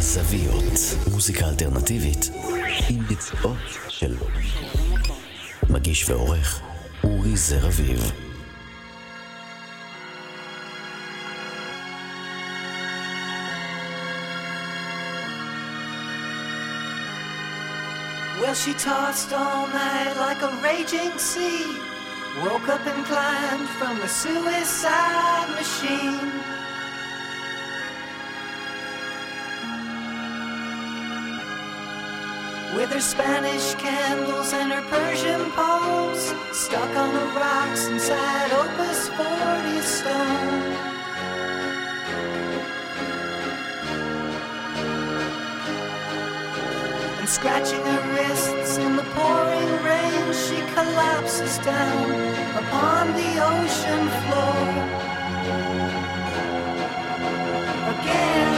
בזוויות. מוזיקה אלטרנטיבית עם ביצועות של מגיש ועורך אורי זר אביב. Well, she tossed all night like a raging sea. Woke up and climbed from the suicide machine. With her Spanish candles and her Persian poems stuck on the rocks inside Opus 40 stone. and scratching her wrists in the pouring rain, she collapses down upon the ocean floor. Again,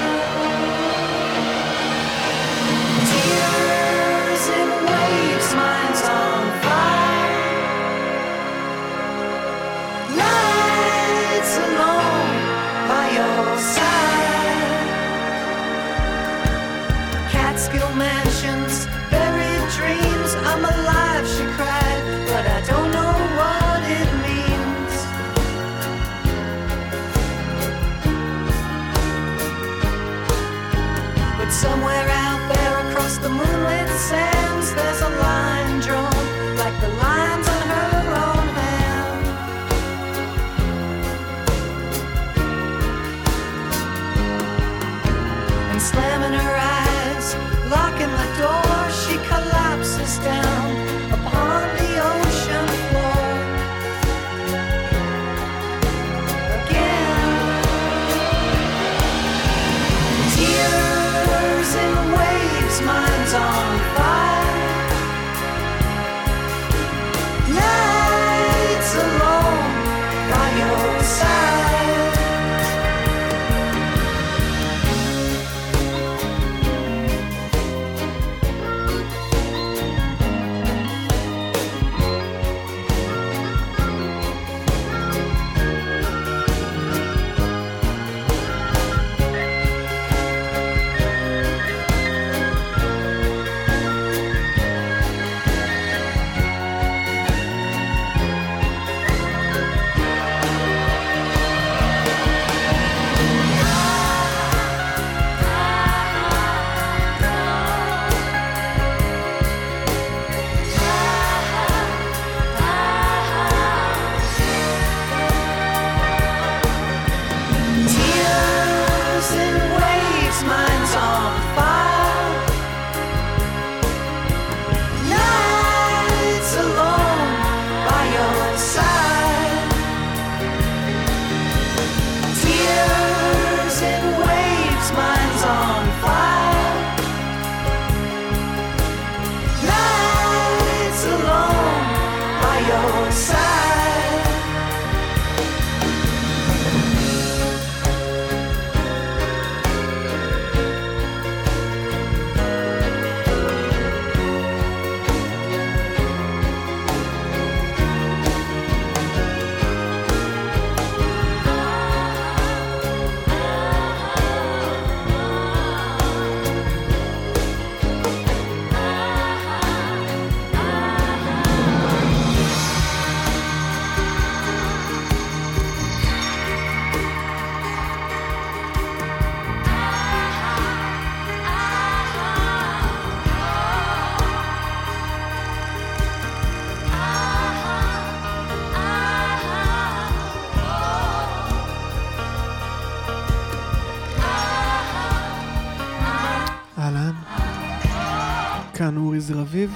אביב.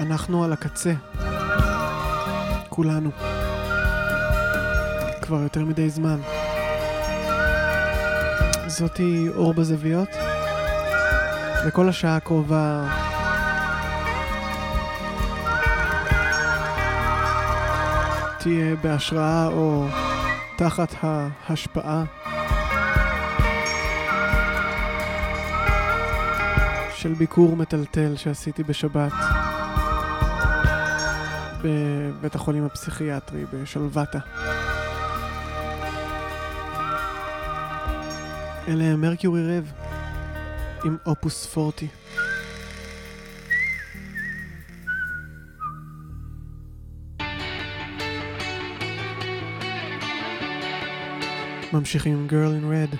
אנחנו על הקצה. כולנו. כבר יותר מדי זמן. זאתי אור בזוויות. וכל השעה הקרובה... תהיה בהשראה או תחת ההשפעה של ביקור מטלטל שעשיתי בשבת בבית החולים הפסיכיאטרי בשלוותה. אלה הם מרקיורי רב עם אופוס 40. ממשיכים עם Girl in Red.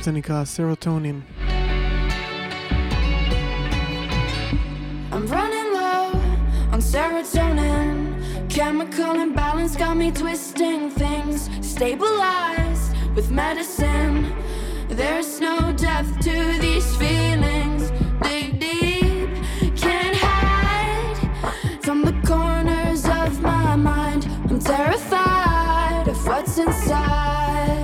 זה נקרא סרוטונים. I'm running low on serotonin. Chemical imbalance got me twisting things. Stabilized with medicine. There's no depth to these feelings. Dig deep, can't hide from the corners of my mind. I'm terrified of what's inside.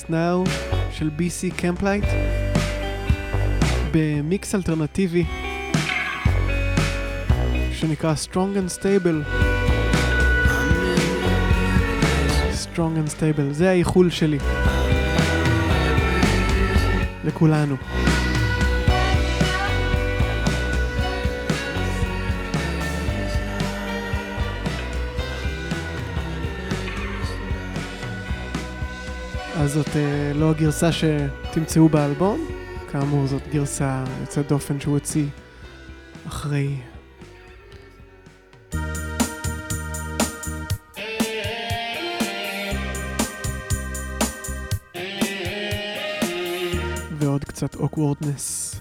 Justice Now של BC Camplight במיקס אלטרנטיבי שנקרא Strong and Stable. Strong and Stable, זה האיחול שלי. לכולנו. זאת אה, לא הגרסה שתמצאו באלבום. כאמור, זאת גרסה יוצאת דופן שהוא הוציא אחרי ועוד קצת awkwardness.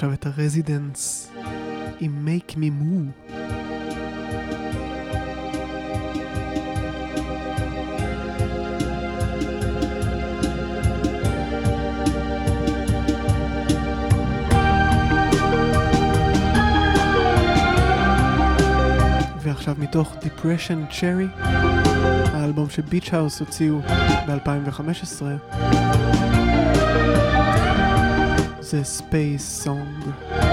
עכשיו את הרזידנס עם Make Me Move. ועכשיו מתוך Depression Cherry, האלבום שביץ' האוס הוציאו ב-2015. c'est Space Song.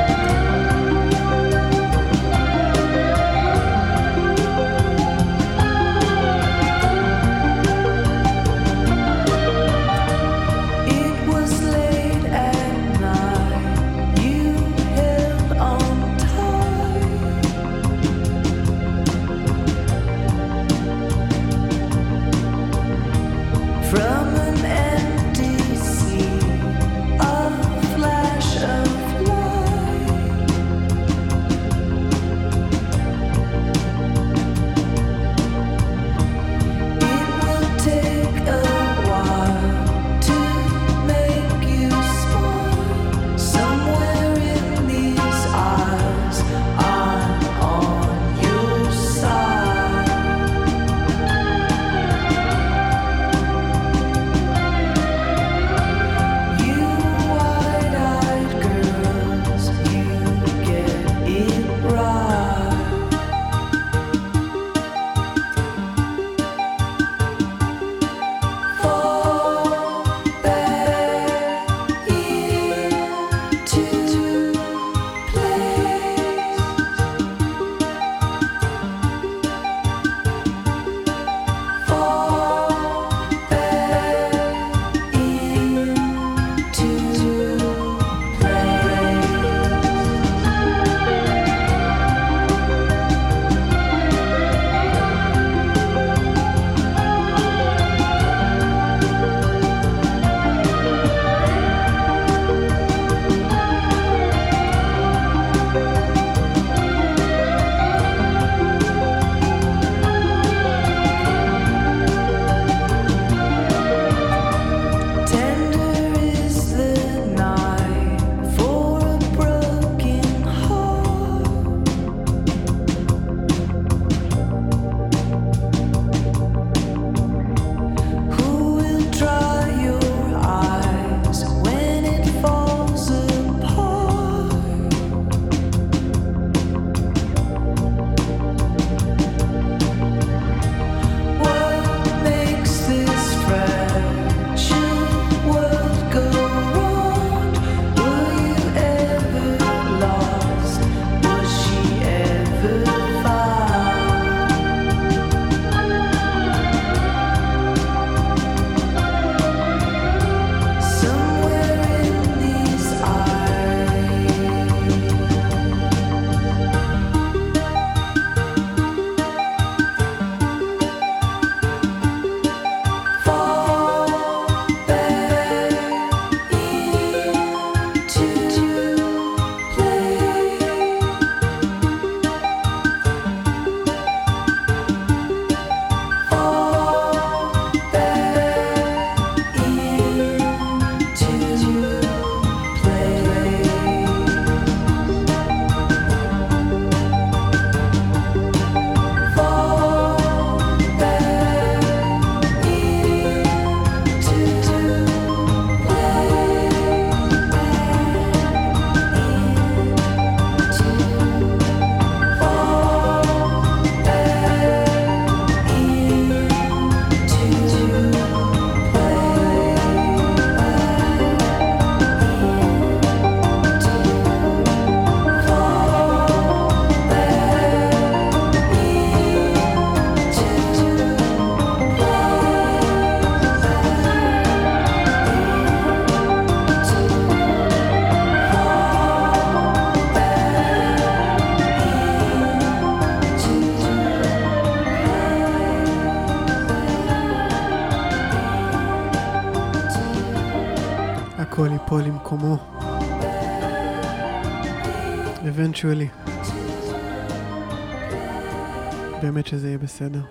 בסדר.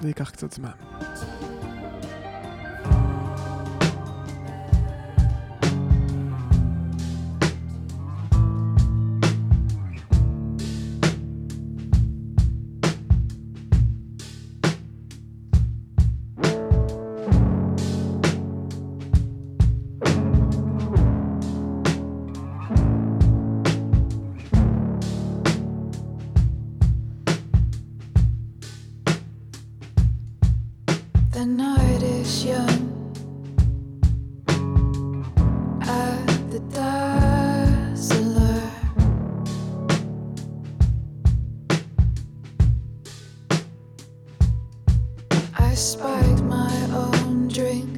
זה ייקח קצת זמן. spring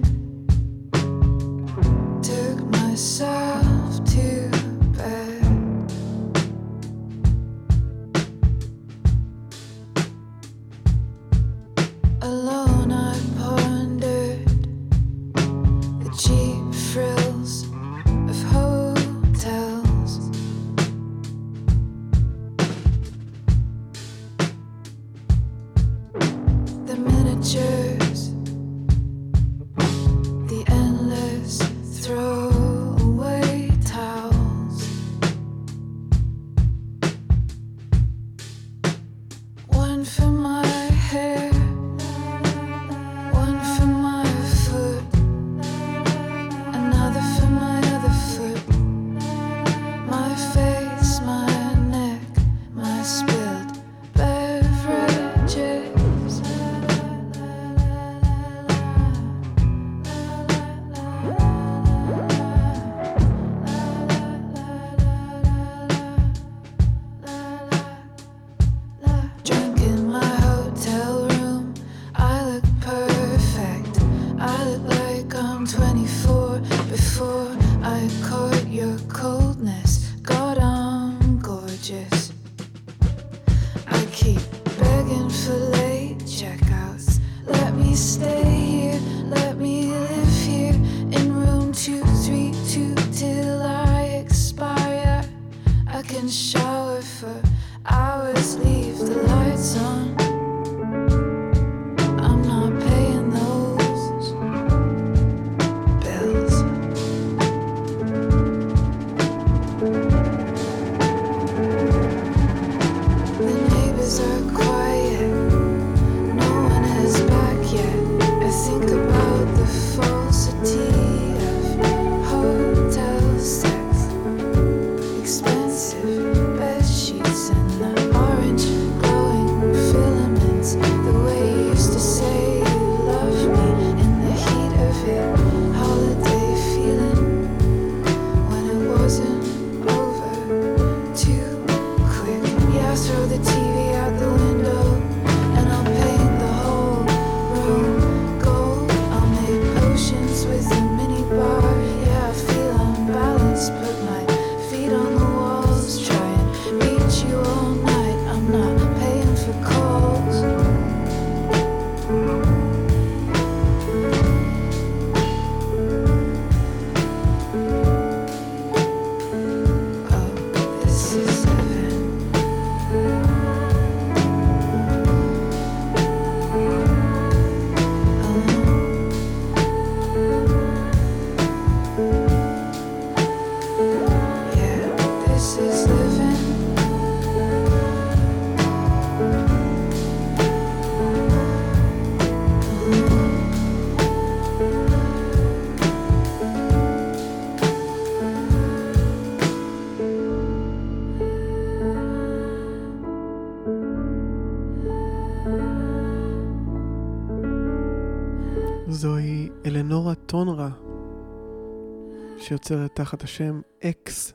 שיוצרת תחת השם אקס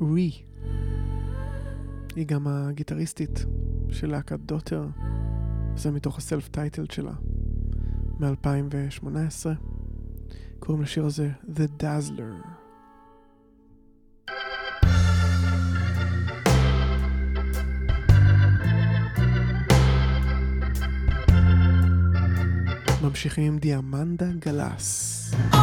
רי. היא גם הגיטריסטית של להקת דוטר, זה מתוך הסלף טייטל שלה, מ-2018. קוראים לשיר הזה The Dazzler. ממשיכים עם דיאמנדה גלס. Oh,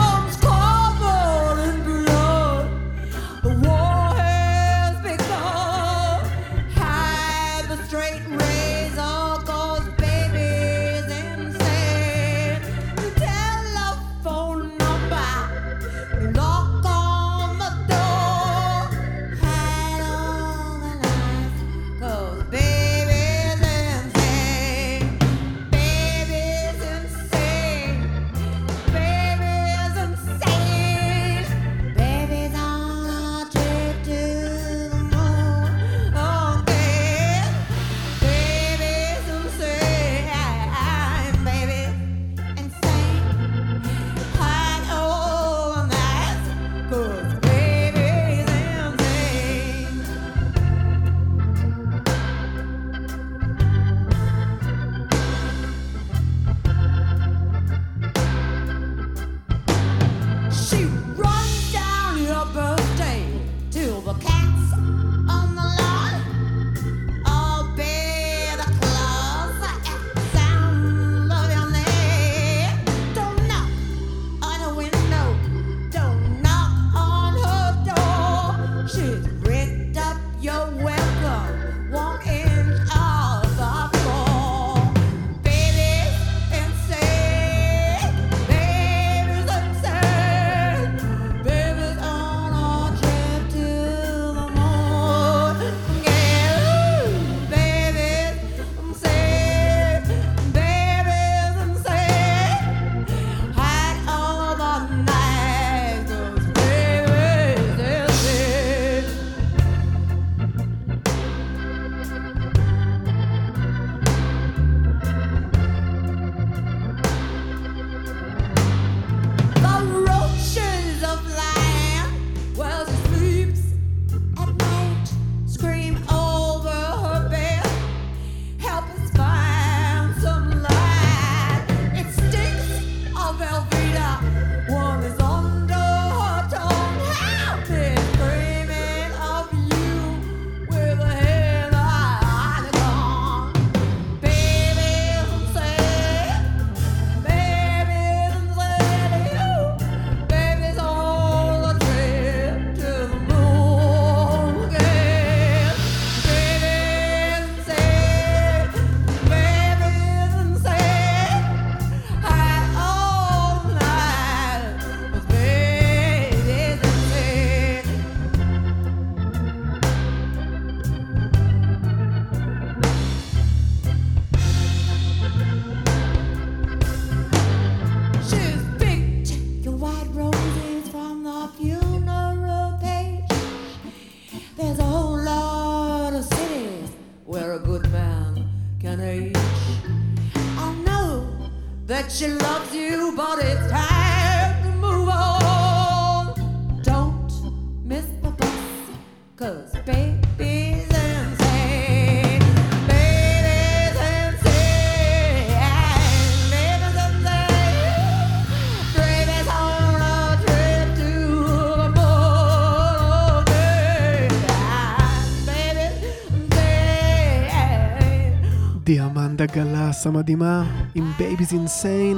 דיאמנדה גלס המדהימה עם Baby's Insane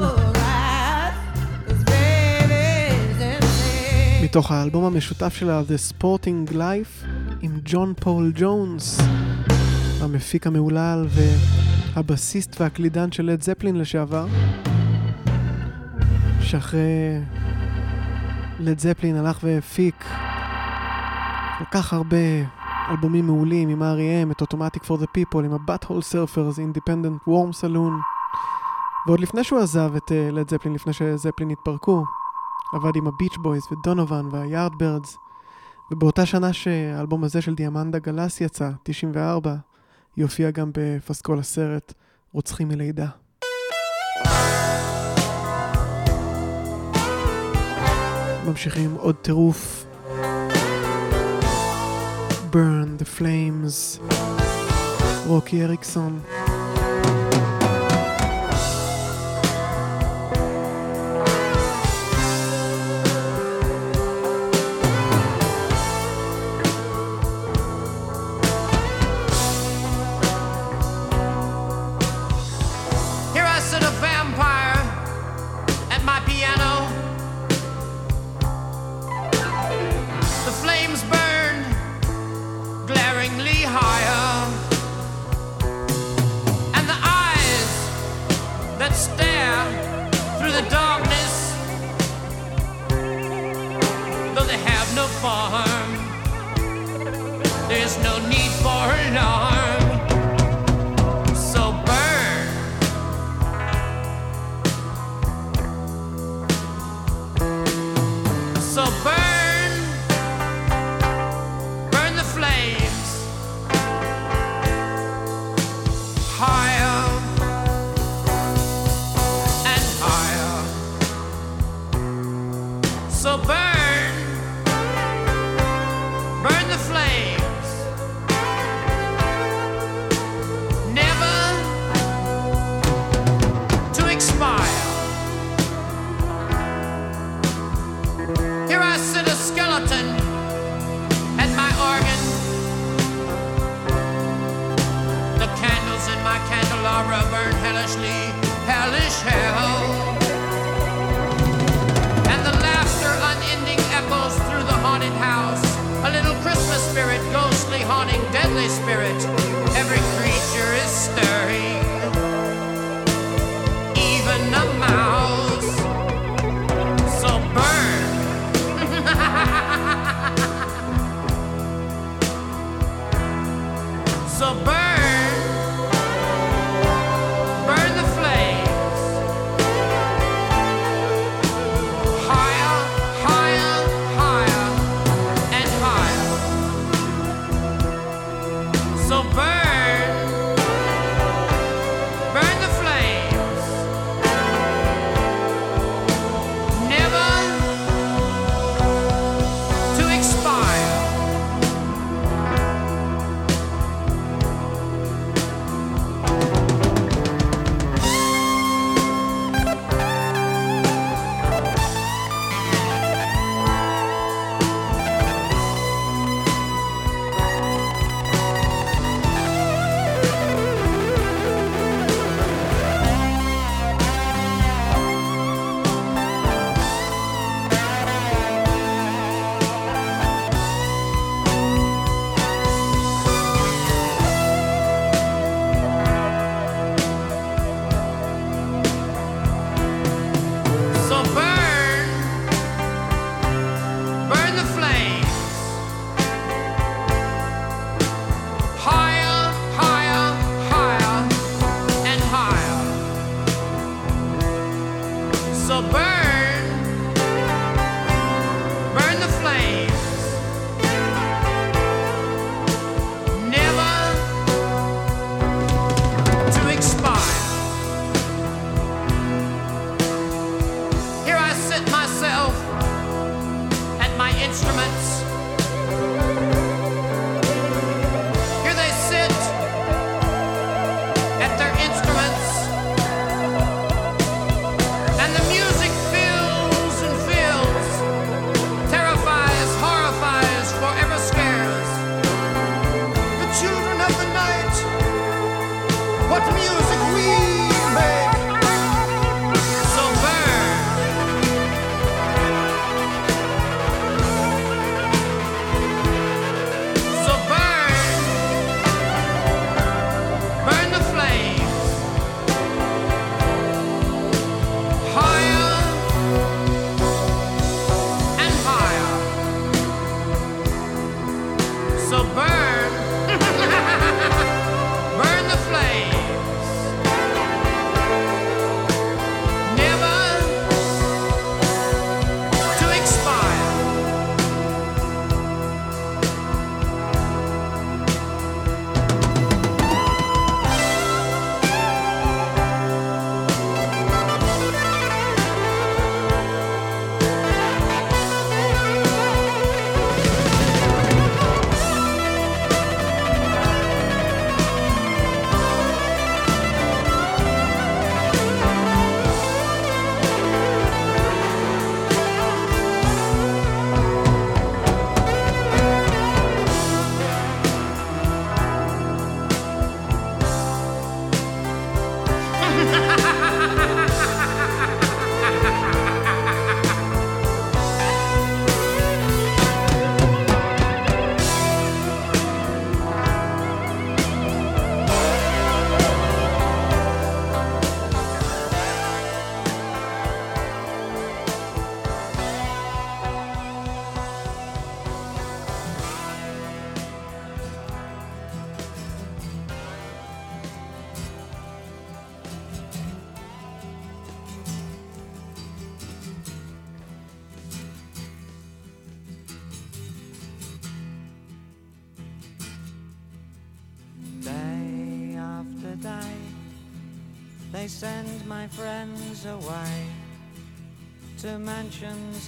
מתוך האלבום המשותף שלה The Sporting Life עם ג'ון פול ג'ונס המפיק המהולל והבסיסט והקלידן של לד זפלין לשעבר שאחרי לד זפלין הלך והפיק כל כך הרבה אלבומים מעולים עם R.E.M, את Automatic for the People, עם ה-Butthole Surfers, Independent Warm Saloon. ועוד לפני שהוא עזב את לד זפלין, לפני שזפלין התפרקו, עבד עם הביץ' בויז ודונובן והיארדברדס. ובאותה שנה שהאלבום הזה של דיאמנדה גלס יצא, 94, היא הופיעה גם בפסקול הסרט רוצחים מלידה. ממשיכים עוד טירוף. Burn the Flames, רוקי אריקסון.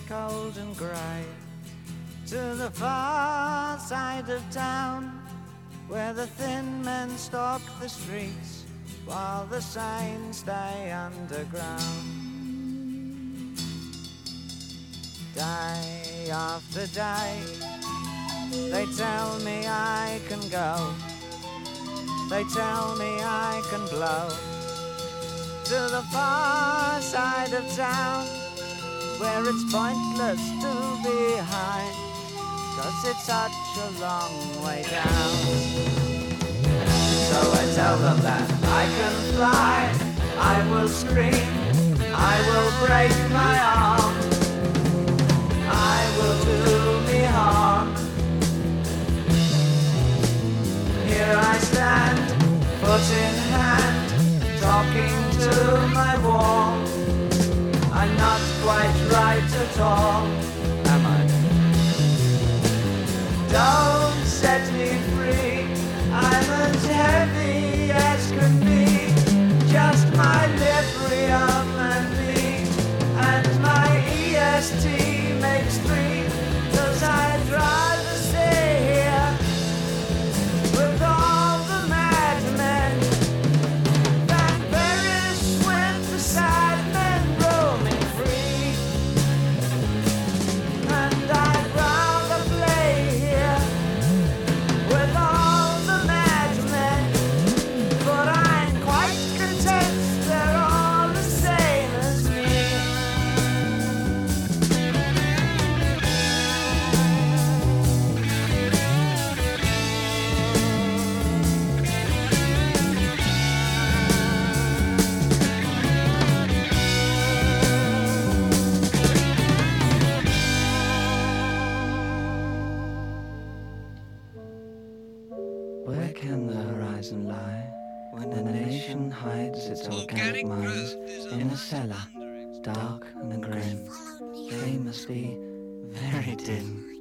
Cold and grey, to the far side of town where the thin men stalk the streets while the sane stay underground. Day after day, they tell me I can go. They tell me I can blow to the far side of town where it's pointless to be high, cause it's such a long way down. So I tell them that I can fly, I will scream, I will break my arm, I will do me harm. Here I stand, foot in hand, talking to my wall. I'm not quite right at all, am I? Don't set me free, I'm as heavy Where can the horizon lie when a nation hides its organic minds in a cellar, dark and grim? They must be very dim.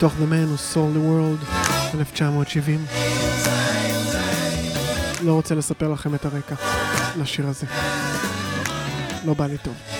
מתוך The Man Who Sold the World, 1970. לא רוצה לספר לכם את הרקע לשיר הזה. לא בא לי טוב.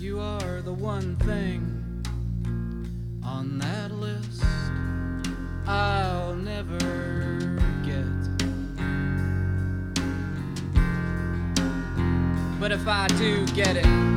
You are the one thing on that list I'll never get. But if I do get it,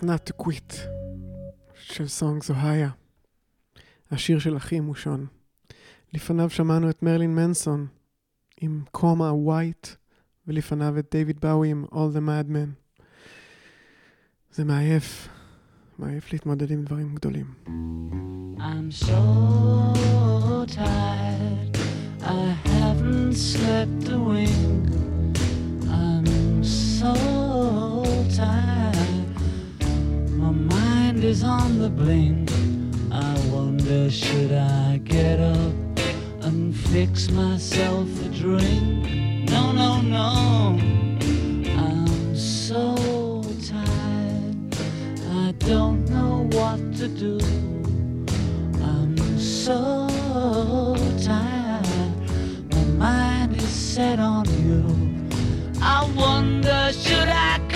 I promise not to quit של סונג זוהיה. השיר של אחי מושון. לפניו שמענו את מרלין מנסון עם קומה ווייט, ולפניו את דיוויד באוי עם All the Madmen. זה מעייף, מעייף להתמודד עם דברים גדולים. I'm so tired. I haven't slept a wink. I'm so tired. My mind is on the blink. I wonder, should I get up and fix myself a drink? No, no, no. I'm so tired. I don't know what to do. I'm so tired. My mind is set on you. I wonder, should I?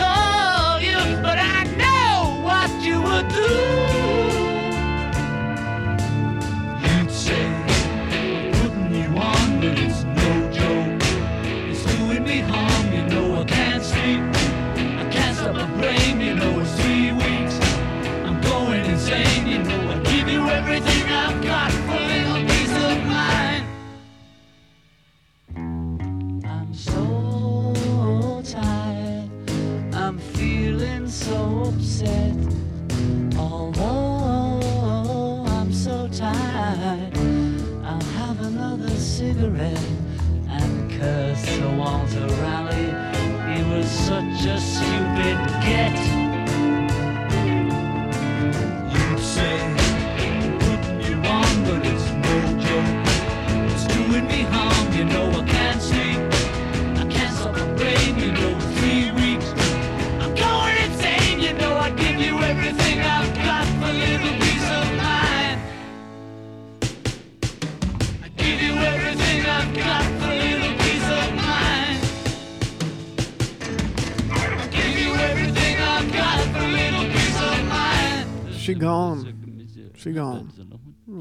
שיגעון.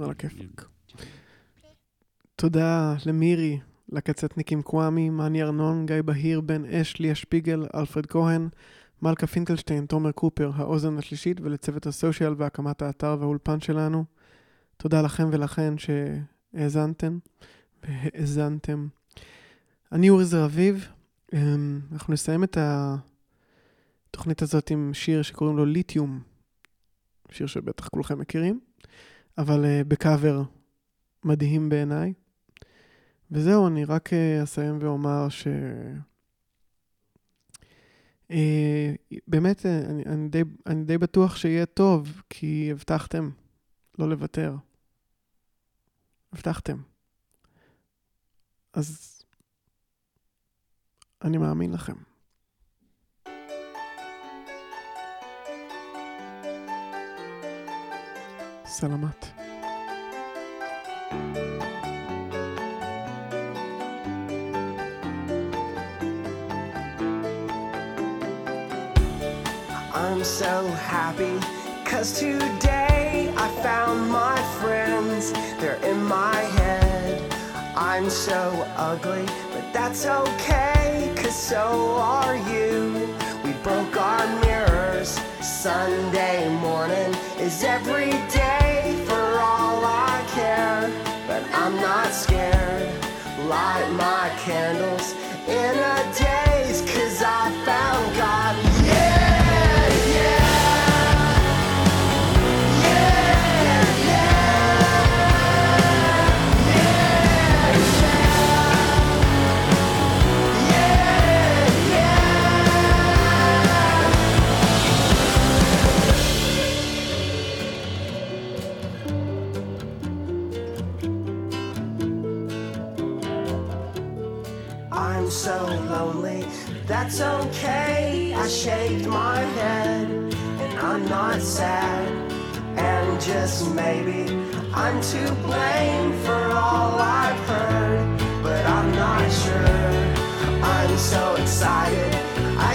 על הכיפאק. תודה למירי, לקצטניקים קוואמי, מאני ארנון, גיא בהיר, בן אש, ליה שפיגל, אלפרד כהן, מלכה פינקלשטיין, תומר קופר, האוזן השלישית, ולצוות הסושיאל והקמת האתר והאולפן שלנו. תודה לכם ולכן שהאזנתם והאזנתם. אני אורי זר אביב. אמ, אנחנו נסיים את התוכנית הזאת עם שיר שקוראים לו ליתיום. שיר שבטח כולכם מכירים, אבל uh, בקאבר מדהים בעיניי. וזהו, אני רק uh, אסיים ואומר ש... Uh, באמת, אני, אני, די, אני די בטוח שיהיה טוב, כי הבטחתם לא לוותר. הבטחתם. אז אני מאמין לכם. I'm so happy cause today I found my friends. They're in my head. I'm so ugly but that's okay cause so are you. We broke our mirrors. Sunday morning is every day. But I'm not scared. Light my candles in a daze cause I found God. that's okay. I shake my head and I'm not sad. And just maybe I'm to blame for all I've heard, but I'm not sure. I'm so excited. I